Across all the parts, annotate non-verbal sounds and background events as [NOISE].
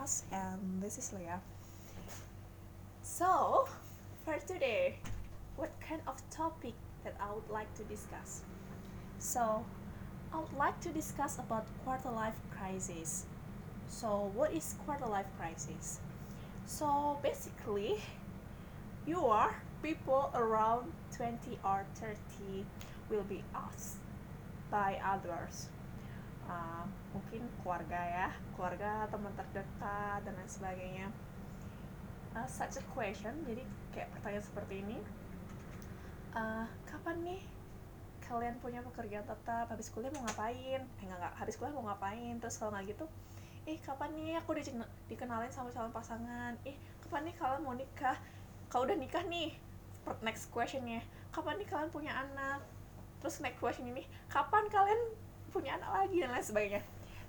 podcast, and this is Leah. So, for today, what kind of topic that I would like to discuss? So, I would like to discuss about quarter life crisis. So, what is quarter life crisis? So, basically, you are people around 20 or 30 will be asked by others uh, mungkin keluarga ya keluarga teman terdekat dan lain sebagainya. Uh, such a question. Jadi kayak pertanyaan seperti ini. Uh, kapan nih kalian punya pekerjaan tetap? Habis kuliah mau ngapain? Eh enggak, enggak habis kuliah mau ngapain? Terus kalau nggak gitu eh kapan nih? Aku di dikenalin sama calon pasangan. Eh kapan nih kalian mau nikah? Kalau udah nikah nih next questionnya kapan nih kalian punya anak? Terus next question ini kapan kalian punya anak lagi dan lain sebagainya.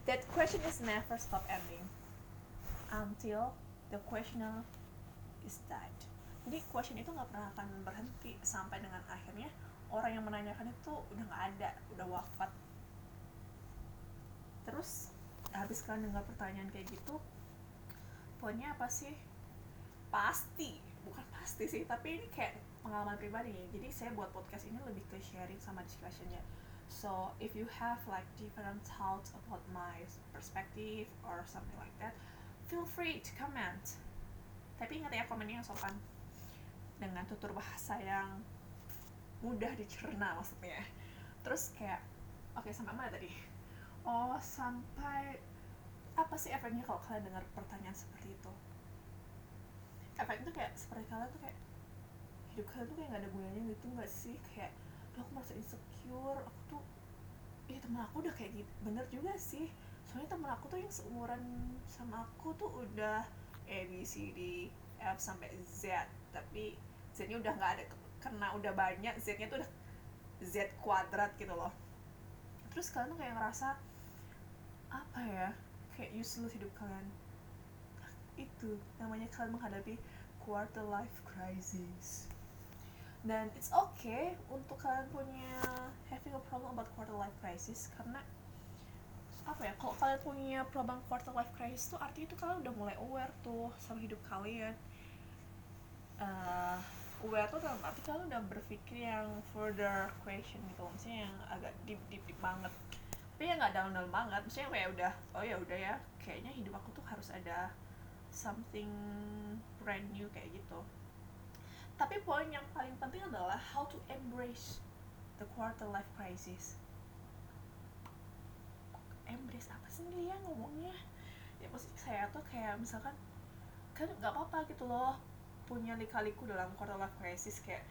That question is never stop ending until the questioner is died jadi question itu nggak pernah akan berhenti sampai dengan akhirnya orang yang menanyakan itu udah nggak ada udah wafat. Terus habis kalian dengar pertanyaan kayak gitu poinnya apa sih? Pasti bukan pasti sih tapi ini kayak pengalaman pribadi ya. Jadi saya buat podcast ini lebih ke sharing sama discussionnya so if you have like different thoughts about my perspective or something like that feel free to comment. Tapi ingat ya komennya yang sopan. Dengan tutur bahasa yang mudah dicerna maksudnya. Terus kayak oke okay, sampai mana tadi? Oh sampai apa sih efeknya kalau kalian dengar pertanyaan seperti itu? Efeknya tuh kayak seperti kalian tuh kayak hidup kalian tuh kayak gak ada gunanya gitu gak sih? Kayak aku merasa insecure aku tuh iya temen aku udah kayak gitu bener juga sih. Soalnya temen aku tuh yang seumuran sama aku tuh udah A B C D F sampai Z. Tapi Z nya udah nggak ada karena udah banyak Z nya tuh udah Z kuadrat gitu loh. Terus kalian tuh kayak ngerasa apa ya kayak useless hidup kalian. Itu namanya kalian menghadapi quarter life crisis dan it's okay untuk kalian punya having a problem about quarter life crisis karena apa ya kalau kalian punya problem quarter life crisis tuh artinya itu kalian udah mulai aware tuh sama hidup kalian. Uh, aware tuh dalam arti kalian udah berpikir yang further question gitu maksudnya yang agak deep deep deep banget. Tapi ya nggak dalam dalam banget. Maksudnya kayak udah oh ya udah ya kayaknya hidup aku tuh harus ada something brand new kayak gitu tapi poin yang paling penting adalah how to embrace the quarter life crisis. Embrace apa sih dia ngomongnya? Ya maksud saya tuh kayak misalkan kan nggak apa-apa gitu loh punya lika-liku dalam quarter life crisis kayak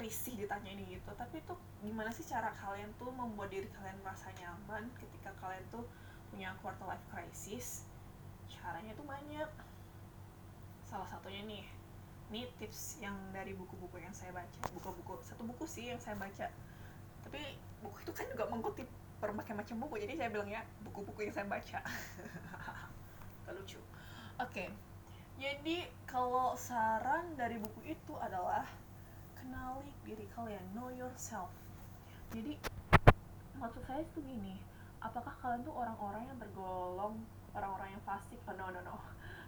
risih ditanya ini gitu. Tapi tuh gimana sih cara kalian tuh membuat diri kalian merasa nyaman ketika kalian tuh punya quarter life crisis? Caranya tuh banyak. Salah satunya nih ini tips yang dari buku-buku yang saya baca. Buku-buku satu buku sih yang saya baca. Tapi buku itu kan juga mengutip berbagai macam buku. Jadi saya bilang ya buku-buku yang saya baca. [LAUGHS] Lucu. Oke. Okay. jadi kalau saran dari buku itu adalah kenali diri kalian. Know yourself. Jadi maksud saya itu gini. Apakah kalian tuh orang-orang yang tergolong orang-orang yang fasik? Oh no no no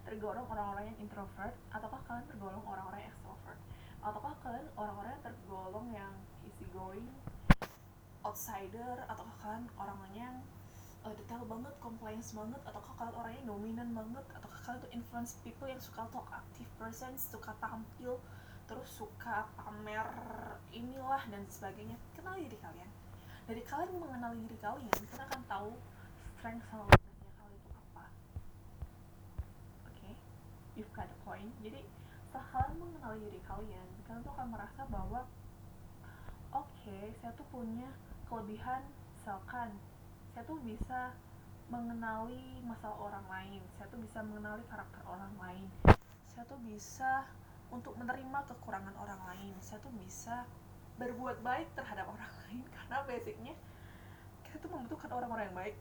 tergolong orang-orang yang introvert ataukah kalian tergolong orang-orang yang extrovert? Ataukah kalian orang-orang yang tergolong yang easy going outsider ataukah kalian orang yang uh, detail banget compliance banget ataukah kalian orang yang dominan banget ataukah kalian tuh influence people yang suka talk active person suka tampil terus suka pamer inilah dan sebagainya? Kenal diri kalian. Dari kalian mengenal diri kalian kalian akan tahu strength sama you've got a point. Jadi setelah kalian mengenal diri kalian kalian tuh akan merasa bahwa oke okay, saya tuh punya kelebihan misalkan saya tuh bisa mengenali masalah orang lain saya tuh bisa mengenali karakter orang lain saya tuh bisa untuk menerima kekurangan orang lain saya tuh bisa berbuat baik terhadap orang [LAUGHS] lain karena basicnya kita tuh membutuhkan orang-orang yang baik.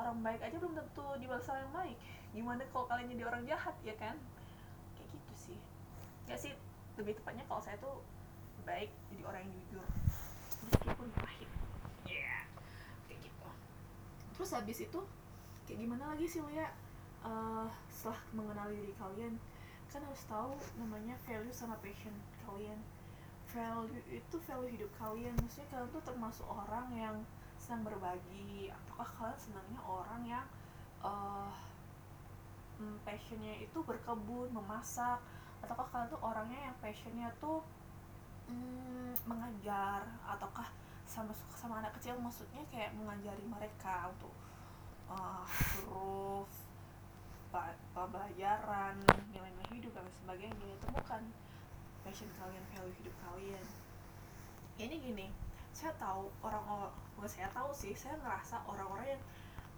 Orang baik aja belum tentu dibalas yang baik gimana kalau kalian jadi orang jahat ya kan? Kayak gitu sih. Ya sih lebih tepatnya kalau saya tuh baik jadi orang yang jujur. Meskipun pahit. Ya yeah. kayak gitu. Terus habis itu kayak gimana lagi sih Lia? Uh, setelah mengenal diri kalian kan harus tahu namanya value sama passion kalian. Value itu value hidup kalian. Maksudnya kalian tuh termasuk orang yang senang berbagi. Ataukah kalian senangnya orang yang uh, passionnya itu berkebun memasak ataukah kalian tuh orangnya yang passionnya tuh mm, mengajar ataukah sama sama anak kecil? Maksudnya kayak mengajari mereka untuk uh, huruf pembelajaran nilai-nilai hidup dan sebagainya. Itu bukan passion kalian value hidup kalian. Ini gini saya tahu orang-orang saya tahu sih saya ngerasa orang-orang yang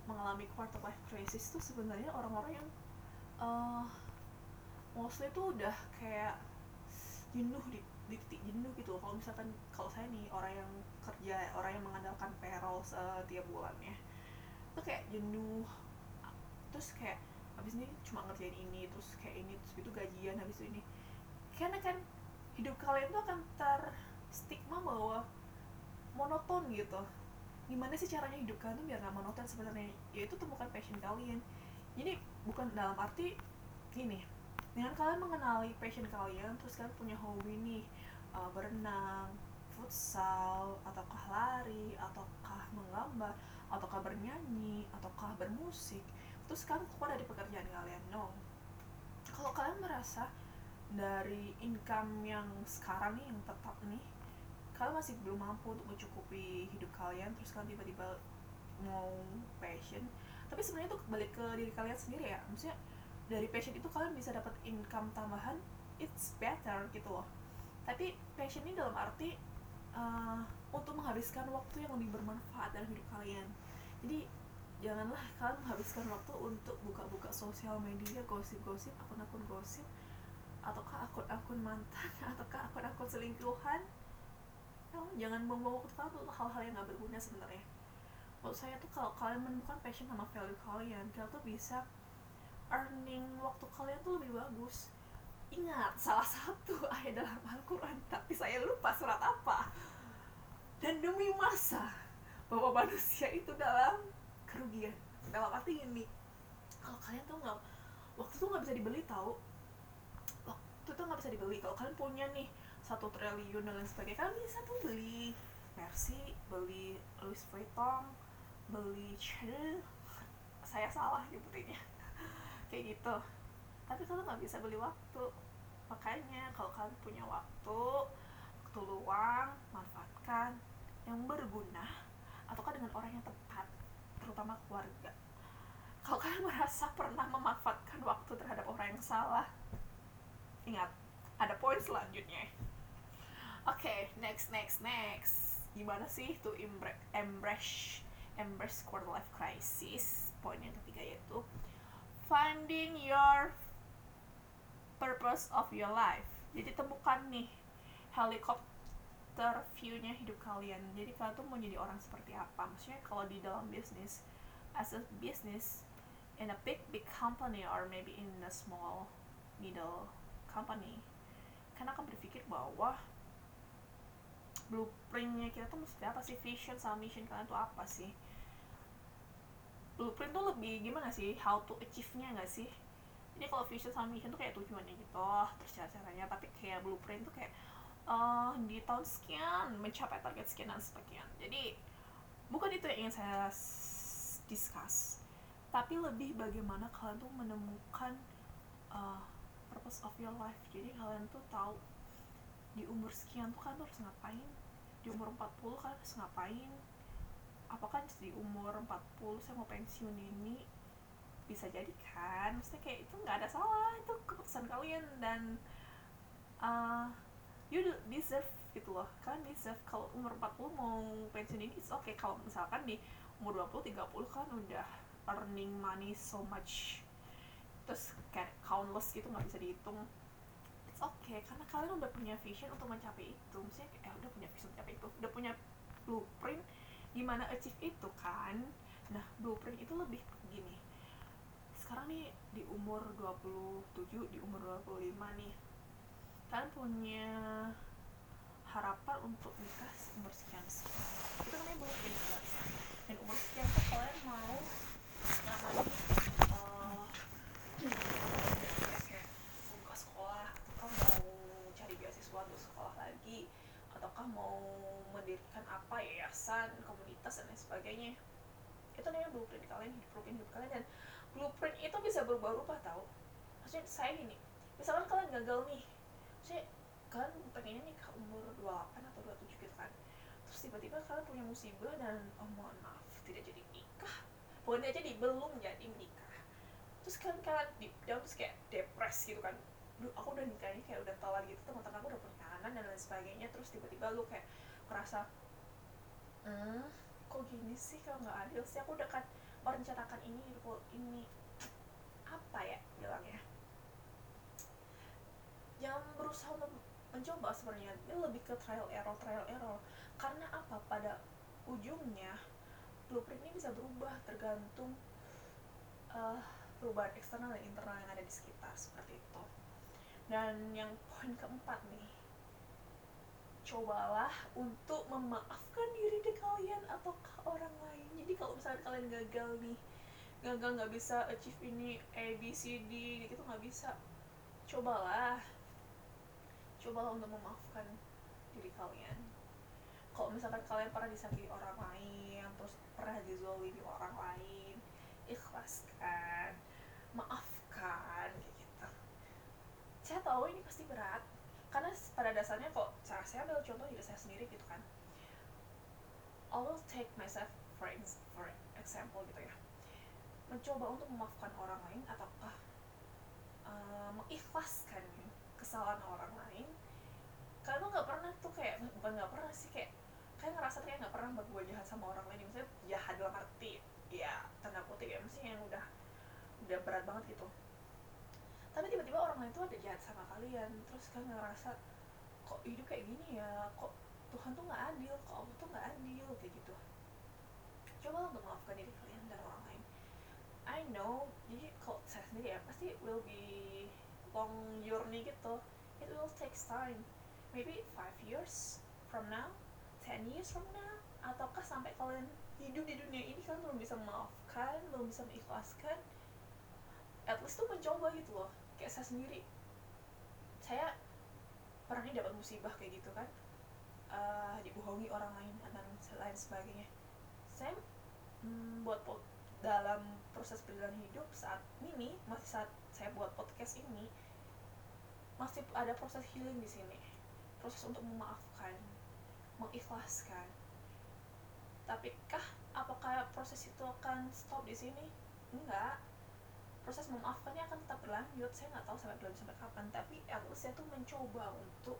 mengalami quarter life crisis itu sebenarnya orang-orang yang uh, mostly itu udah kayak jenuh di, di titik jenuh gitu. Kalau misalkan kalau saya nih orang yang kerja orang yang mengandalkan payroll setiap bulan ya itu kayak jenuh. Terus kayak habis ini cuma ngerjain ini terus kayak ini terus itu gajian habis itu ini. Karena kan hidup kalian tuh akan terstigma bahwa monoton gitu. Gimana sih caranya hidup kalian tuh biar gak monoton sebenarnya? Yaitu temukan passion kalian. Jadi bukan dalam arti gini dengan kalian mengenali passion kalian terus kalian punya hobi nih uh, berenang futsal ataukah lari ataukah menggambar ataukah bernyanyi ataukah bermusik terus kalian keluar dari pekerjaan kalian no kalau kalian merasa dari income yang sekarang nih yang tetap nih kalian masih belum mampu untuk mencukupi hidup kalian terus kalian tiba-tiba mau passion tapi sebenarnya itu balik ke diri kalian sendiri ya maksudnya dari passion itu kalian bisa dapat income tambahan it's better gitu loh. Tapi passion ini dalam arti uh, untuk menghabiskan waktu yang lebih bermanfaat dalam hidup kalian. Jadi janganlah kalian menghabiskan waktu untuk buka-buka sosial media gosip-gosip akun-akun gosip ataukah akun-akun mantan [LAUGHS] ataukah akun-akun selingkuhan. No, jangan membawa waktu kalian untuk hal-hal yang gak berguna sebenarnya menurut saya tuh kalau kalian menemukan passion sama value kalian kalian tuh bisa earning waktu kalian tuh lebih bagus. Ingat salah satu [LAUGHS] ayat dalam Al-Quran tapi saya lupa surat apa. Dan demi masa bahwa manusia itu dalam kerugian. Dalam arti ini kalau kalian tuh nggak waktu tuh nggak bisa dibeli tahu. Waktu tuh nggak bisa dibeli. Kalau kalian punya nih satu triliun dan lain sebagainya kalian bisa tuh beli Mercy beli Louis Vuitton Chanel saya salah nyebutinnya. [LAUGHS] Kayak gitu. Tapi kalau nggak bisa beli waktu. Makanya kalau kalian punya waktu waktu luang manfaatkan yang berguna ataukah dengan orang yang tepat terutama keluarga. Kalau kalian [LAUGHS] merasa pernah memanfaatkan waktu terhadap orang yang salah ingat ada poin selanjutnya. Oke okay, next next next. Gimana sih to embrace embrace quarter life crisis poin yang ketiga yaitu finding your purpose of your life. Jadi temukan nih helikopter view-nya hidup kalian. Jadi kalian tuh mau jadi orang seperti apa? Maksudnya kalau di dalam bisnis as a business in a big big company or maybe in a small middle company karena akan berpikir bahwa blueprintnya kita tuh mesti apa sih? Vision sama mission kalian tuh apa sih blueprint tuh lebih gimana sih? How to achieve-nya nggak sih? Jadi kalau vision sama mission tuh kayak tujuannya gitu. Terus cara caranya. Tapi kayak blueprint tuh kayak uh, di tahun sekian mencapai target sekian dan sekian jadi bukan itu yang ingin saya discuss. Tapi lebih bagaimana kalian tuh menemukan uh, purpose of your life. Jadi kalian tuh tahu di umur sekian tuh kalian harus ngapain? Di umur 40 kan harus ngapain apakah di umur 40 saya mau pensiun ini bisa jadi kan? Maksudnya kayak itu nggak ada salah itu keputusan kalian dan uh, you deserve gitu loh. Kan deserve kalau umur 40 mau pensiun ini oke okay. kalau misalkan di umur 20 30 kan udah earning money so much. Terus kayak countless gitu nggak bisa dihitung. Oke okay, karena kalian udah punya vision untuk mencapai itu. Maksudnya eh udah punya vision mencapai itu. Udah punya blueprint gimana achieve itu kan? Nah blueprint itu lebih gini. Sekarang nih di umur 27 di umur 25 nih kalian punya harapan untuk nikah umur sekian itu namanya blueprint guys. Dan umur sekian tuh kalian mau namanya uh, apakah mau mendirikan apa yayasan komunitas dan lain sebagainya. Itu namanya blueprint. Kalian hidup blueprint hidup kalian. Dan blueprint itu bisa berubah-ubah tau. Maksudnya saya gini. Misalkan kalian gagal nih. Maksudnya kalian pengennya nih ke umur 28 atau 27 gitu kan. Terus tiba-tiba kalian punya musibah dan oh mohon maaf tidak jadi nikah. Pokoknya jadi belum jadi nikah terus kan kalian di dalam kayak depres gitu kan. Duh, aku udah nikahnya kayak udah telat gitu teman-teman aku udah anak dan lain sebagainya. Terus tiba-tiba lu kayak ngerasa hmm, kok gini sih? Kalau nggak adil sih? Aku udah kan merencanakan ini ini. Apa ya bilangnya? Jangan berusaha mencoba sebenarnya ini lebih ke trial error trial error. Karena apa? Pada ujungnya blueprint ini bisa berubah tergantung uh, perubahan eksternal dan internal yang ada di sekitar seperti itu dan yang poin keempat nih. Cobalah untuk memaafkan diri di kalian ataukah orang lain. Jadi kalau misalnya kalian gagal nih gagal nggak bisa achieve ini A B C D gitu nggak bisa. Cobalah. Cobalah untuk memaafkan diri kalian. Kalau misalkan kalian pernah disakiti orang lain terus pernah dizolimi orang lain ikhlaskan. Gitu saya tahu ini pasti berat. Karena pada dasarnya kok saya, saya ambil contoh diri saya sendiri gitu kan. I will take myself for, for example gitu ya. Mencoba untuk memaafkan orang lain ataukah uh, mengikhlaskan kesalahan orang lain. Kalian tuh nggak pernah tuh kayak bukan nggak pernah sih kayak kayak ngerasa kayak nggak pernah berbuat jahat sama orang lain. Misalnya jahat dalam arti ya tanda kutip ya mesti yang udah udah berat banget gitu tapi tiba-tiba orang lain tuh ada jahat sama kalian. Terus kalian ngerasa kok hidup kayak gini ya? Kok Tuhan tuh nggak adil? Kok Allah tuh nggak adil? Kayak gitu. Coba untuk memaafkan diri kalian dan orang lain. I know. Jadi kalau saya sendiri ya pasti will be long journey gitu. It will take time. Maybe five years from now ten years from now ataukah sampai kalian hidup di dunia ini kalian belum bisa memaafkan belum bisa mengikhlaskan at least tuh mencoba gitu loh. Kayak saya sendiri. Saya pernah nih dapat musibah kayak gitu kan. Uh, dibohongi orang lain dan lain sebagainya. Saya mm, buat dalam proses perjalanan hidup saat ini masih saat saya buat podcast ini masih ada proses healing di sini. Proses untuk memaafkan mengikhlaskan. Tapi kah apakah proses itu akan stop di sini? Enggak proses memaafkannya akan tetap berlanjut. Saya nggak tahu sampai belum sampai kapan. Tapi at saya tuh mencoba untuk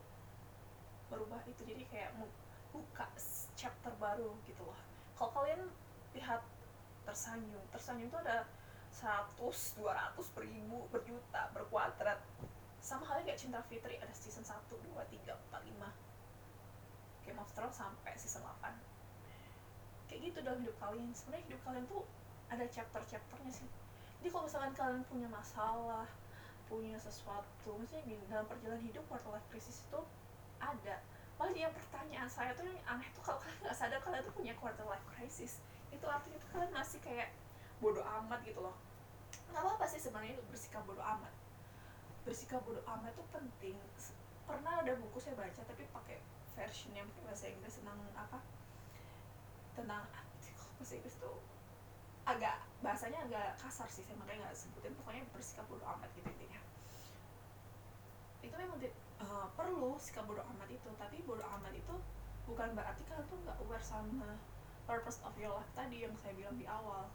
merubah itu. Jadi kayak buka chapter baru gitu loh. Kalau kalian lihat tersanjung tersanjung itu ada 100, 200, beribu, berjuta, berkuadrat. Sama halnya kayak Cinta Fitri ada season 1, 2, 3, 4, 5 Game of Thrones sampai season 8 kayak gitu dalam hidup kalian. Sebenarnya hidup kalian tuh ada chapter-chapternya sih jadi kalau misalkan kalian punya masalah punya sesuatu maksudnya gini dalam perjalanan hidup quarter life crisis itu ada. Malah yang pertanyaan saya tuh yang aneh tuh kalau kalian nggak sadar kalian tuh punya quarter life crisis. Itu artinya tuh kalian masih kayak bodoh amat gitu loh. Nggak apa-apa sih sebenarnya bersikap bodoh amat. Bersikap bodoh amat tuh penting. Pernah ada buku saya baca tapi pakai versionnya mungkin bahasa Inggris tentang apa? Tentang bahasa Inggris tuh agak bahasanya agak kasar sih saya makanya nggak sebutin pokoknya bersikap bodoh amat gitu intinya. Itu memang uh, perlu sikap bodoh amat itu tapi bodoh amat itu bukan berarti kalian tuh nggak aware sama purpose of your life tadi yang saya bilang di awal.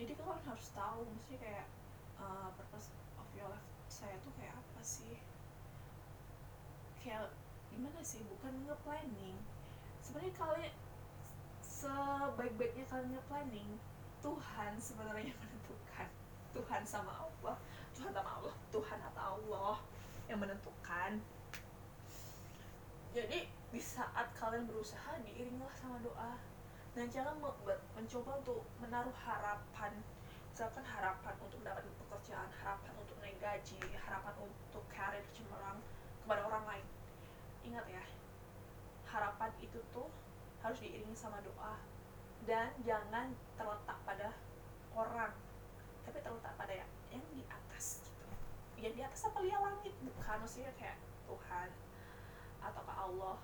Jadi kalian harus tahu mesti kayak uh, purpose of your life saya tuh kayak apa sih? Kayak gimana sih? Bukan nge-planning. Sebenarnya kalian sebaik-baiknya kalian nge-planning Tuhan sebenarnya [LAUGHS] menentukan. Tuhan sama Allah. Tuhan sama Allah. Tuhan atau Allah yang menentukan. Jadi di saat kalian berusaha diiringilah sama doa. Dan jangan mencoba untuk menaruh harapan. Misalkan harapan untuk mendapatkan pekerjaan harapan untuk naik gaji harapan untuk karir cemerlang kepada orang lain. Ingat ya harapan itu tuh harus diiringi sama doa. Dan jangan terletak pada orang tapi terletak pada yang, yang di atas gitu. Yang di atas apa lihat langit? Bukan maksudnya kayak Tuhan atau ke Allah.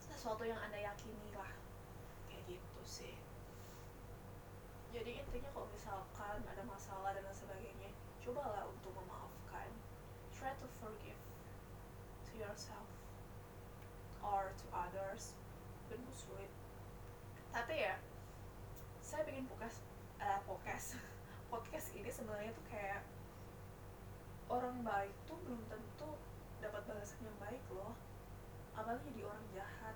Sesuatu yang anda yakini lah. Kayak gitu sih. Jadi intinya kalau misalkan ada masalah dan lain sebagainya cobalah untuk memaafkan. Try to forgive to yourself or to others mungkin sulit. Tapi ya saya bikin podcast uh, podcast. [LAUGHS] Podcast ini sebenarnya tuh kayak orang baik tuh belum tentu dapat balasan yang baik loh. Apalagi jadi orang jahat.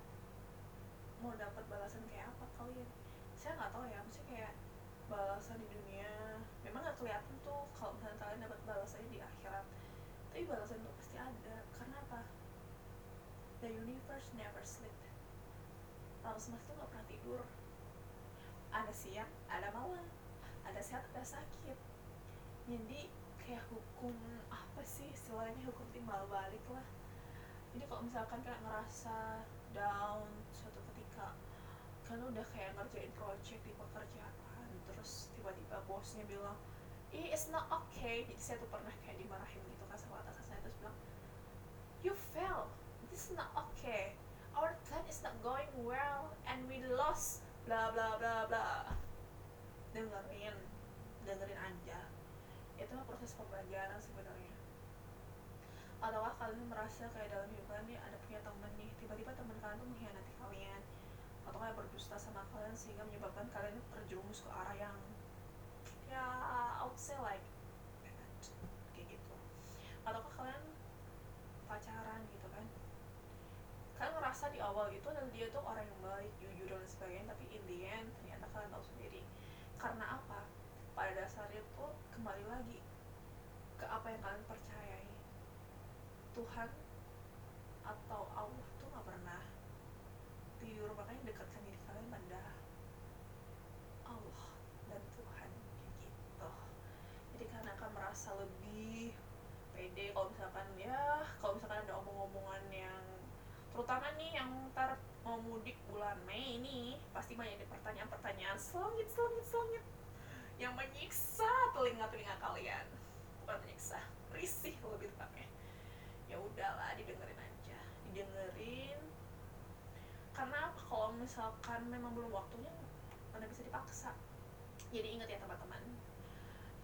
Mau dapat balasan kayak apa kalian saya nggak tahu ya maksudnya kayak balasan di dunia memang nggak kelihatan tuh kalau misalnya kalian dapat balasannya di akhirat. Tapi balasan itu pasti ada. Karena apa? The universe never sleep alam semesta tuh nggak pernah tidur. Ada siang ada malam ada sehat ada sakit. Jadi kayak hukum apa sih? Istilahnya hukum timbal balik lah. Jadi kalau misalkan kayak ngerasa down suatu ketika kan udah kayak ngerjain project di pekerjaan terus tiba-tiba bosnya bilang ih it's not okay. Jadi saya tuh pernah kayak dimarahin gitu kan sama atasan saya terus bilang you fail this is not okay not going well and we lost bla bla bla bla. Dengerin dengerin aja. Itu mah proses pembelajaran sebenarnya. Ataukah kalian merasa kayak dalam hidup kalian nih ada punya temen nih tiba-tiba teman kalian tuh mengkhianati kalian. Atau kayak berdusta sama kalian sehingga menyebabkan kalian terjerumus ke arah yang ya I would say like kayak gitu ataukah kalian pacaran gitu kan ngerasa di awal itu dan dia tuh orang yang baik jujur dan sebagainya tapi in the end ternyata kalian tahu sendiri. Karena apa? Pada dasarnya tuh kembali lagi ke apa yang kalian percayai. Tuhan atau Allah tuh nggak pernah tidur makanya dekatkan diri kalian pada Allah dan Tuhan kayak gitu jadi karena akan merasa lebih pede kalau misalkan ya kalau misalkan ada omong-omongan yang terutama nih yang ntar mau mudik bulan Mei ini pasti banyak pertanyaan-pertanyaan selangit selangit selangit yang menyiksa telinga-telinga kalian bukan menyiksa risih lebih tepatnya ya udahlah didengerin aja didengerin karena kalau misalkan memang belum waktunya mana bisa dipaksa. Jadi ingat ya teman-teman.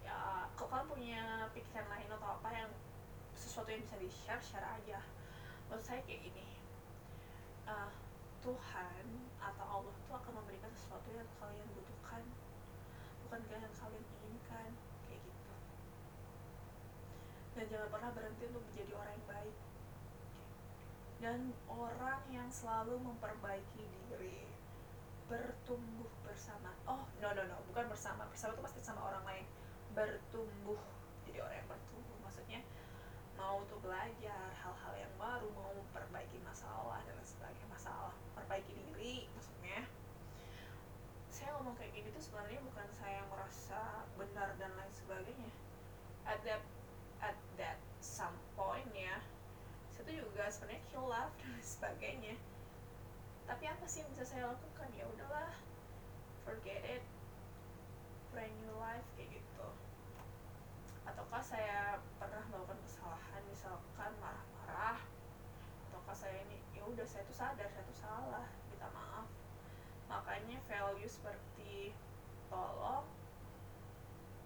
Ya kalau kalian punya pikiran lain atau apa yang sesuatu yang bisa di share share aja. Menurut saya kayak gini. Uh, Tuhan atau Allah tuh akan memberikan sesuatu yang kalian butuhkan. Bukan yang kalian inginkan kayak gitu. Dan jangan pernah berhenti untuk menjadi orang yang baik. Dan orang yang selalu memperbaiki diri bertumbuh bersama. Oh no no no bukan bersama. Bersama itu pasti sama orang lain. Bertumbuh. Jadi orang yang bertumbuh. Maksudnya mau tuh belajar hal-hal yang baru mau memperbaiki masalah dan sebagainya. Masalah perbaiki diri maksudnya. Saya ngomong kayak gini tuh sebenarnya bukan saya merasa benar dan lain sebagainya. At that at that some point ya saya tuh juga sebenarnya hilaf dan sebagainya tapi apa sih yang bisa saya lakukan? Ya udahlah forget it brand new life kayak gitu. Ataukah saya pernah melakukan kesalahan misalkan marah-marah ataukah saya ini ya udah saya tuh sadar saya tuh salah minta maaf. Makanya value seperti tolong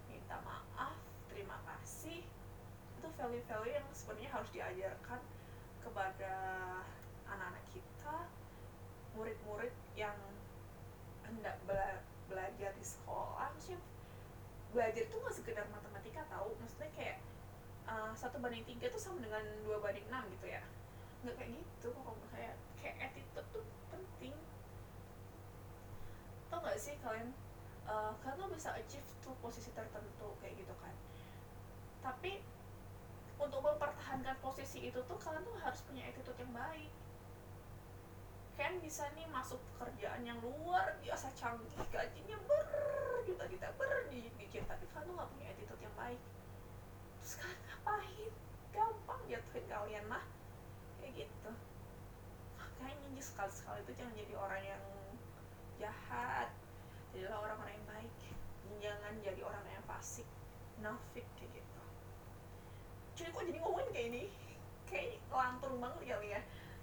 minta maaf terima kasih itu value-value yang sebenarnya harus diajarkan kepada anak-anak kita murid-murid yang hendak bela belajar di sekolah maksudnya belajar itu nggak sekedar matematika tahu maksudnya kayak uh, satu banding tiga tuh sama dengan dua banding enam gitu ya. Nggak kayak gitu kok kayak kayak attitude tuh penting. Tau gak sih kalian uh, kalian bisa achieve tuh posisi tertentu kayak gitu kan. Tapi untuk mempertahankan posisi itu tuh kalian tuh harus punya attitude yang baik. Kan bisa nih masuk pekerjaan yang luar biasa canggih gajinya berjuta-juta berdigit tapi kalian tuh nggak punya attitude yang baik. Terus kalian ngapain? Gampang jatuhin kalian mah. Kayak gitu. Makanya sekali-sekali itu jangan jadi orang yang jahat. Jadilah orang-orang yang baik. Jangan jadi orang yang fasik nafik kayak gitu. Jadi kok jadi ngomongin kayak ini? Kayak lantur banget kali ya.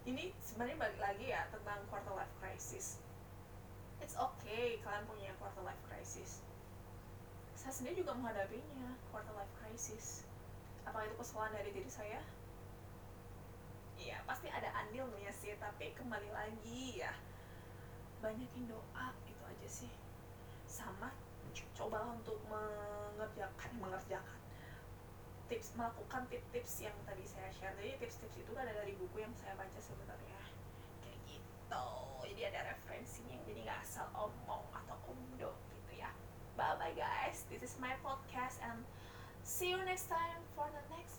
Ini sebenarnya balik lagi ya tentang quarter life crisis it's okay kalian punya quarter life crisis. Saya sendiri juga menghadapinya quarter life crisis. Apakah itu kesalahan dari diri saya? Iya pasti ada andilnya sih tapi kembali lagi ya banyakin doa itu aja sih. Sama cobalah untuk mengerjakan mengerjakan tips melakukan tips-tips yang tadi saya share. Jadi tips-tips itu ada dari buku yang saya baca sebenarnya jadi ada referensinya jadi nggak asal omong atau umdo gitu ya. Bye bye guys. This is my podcast and see you next time for the next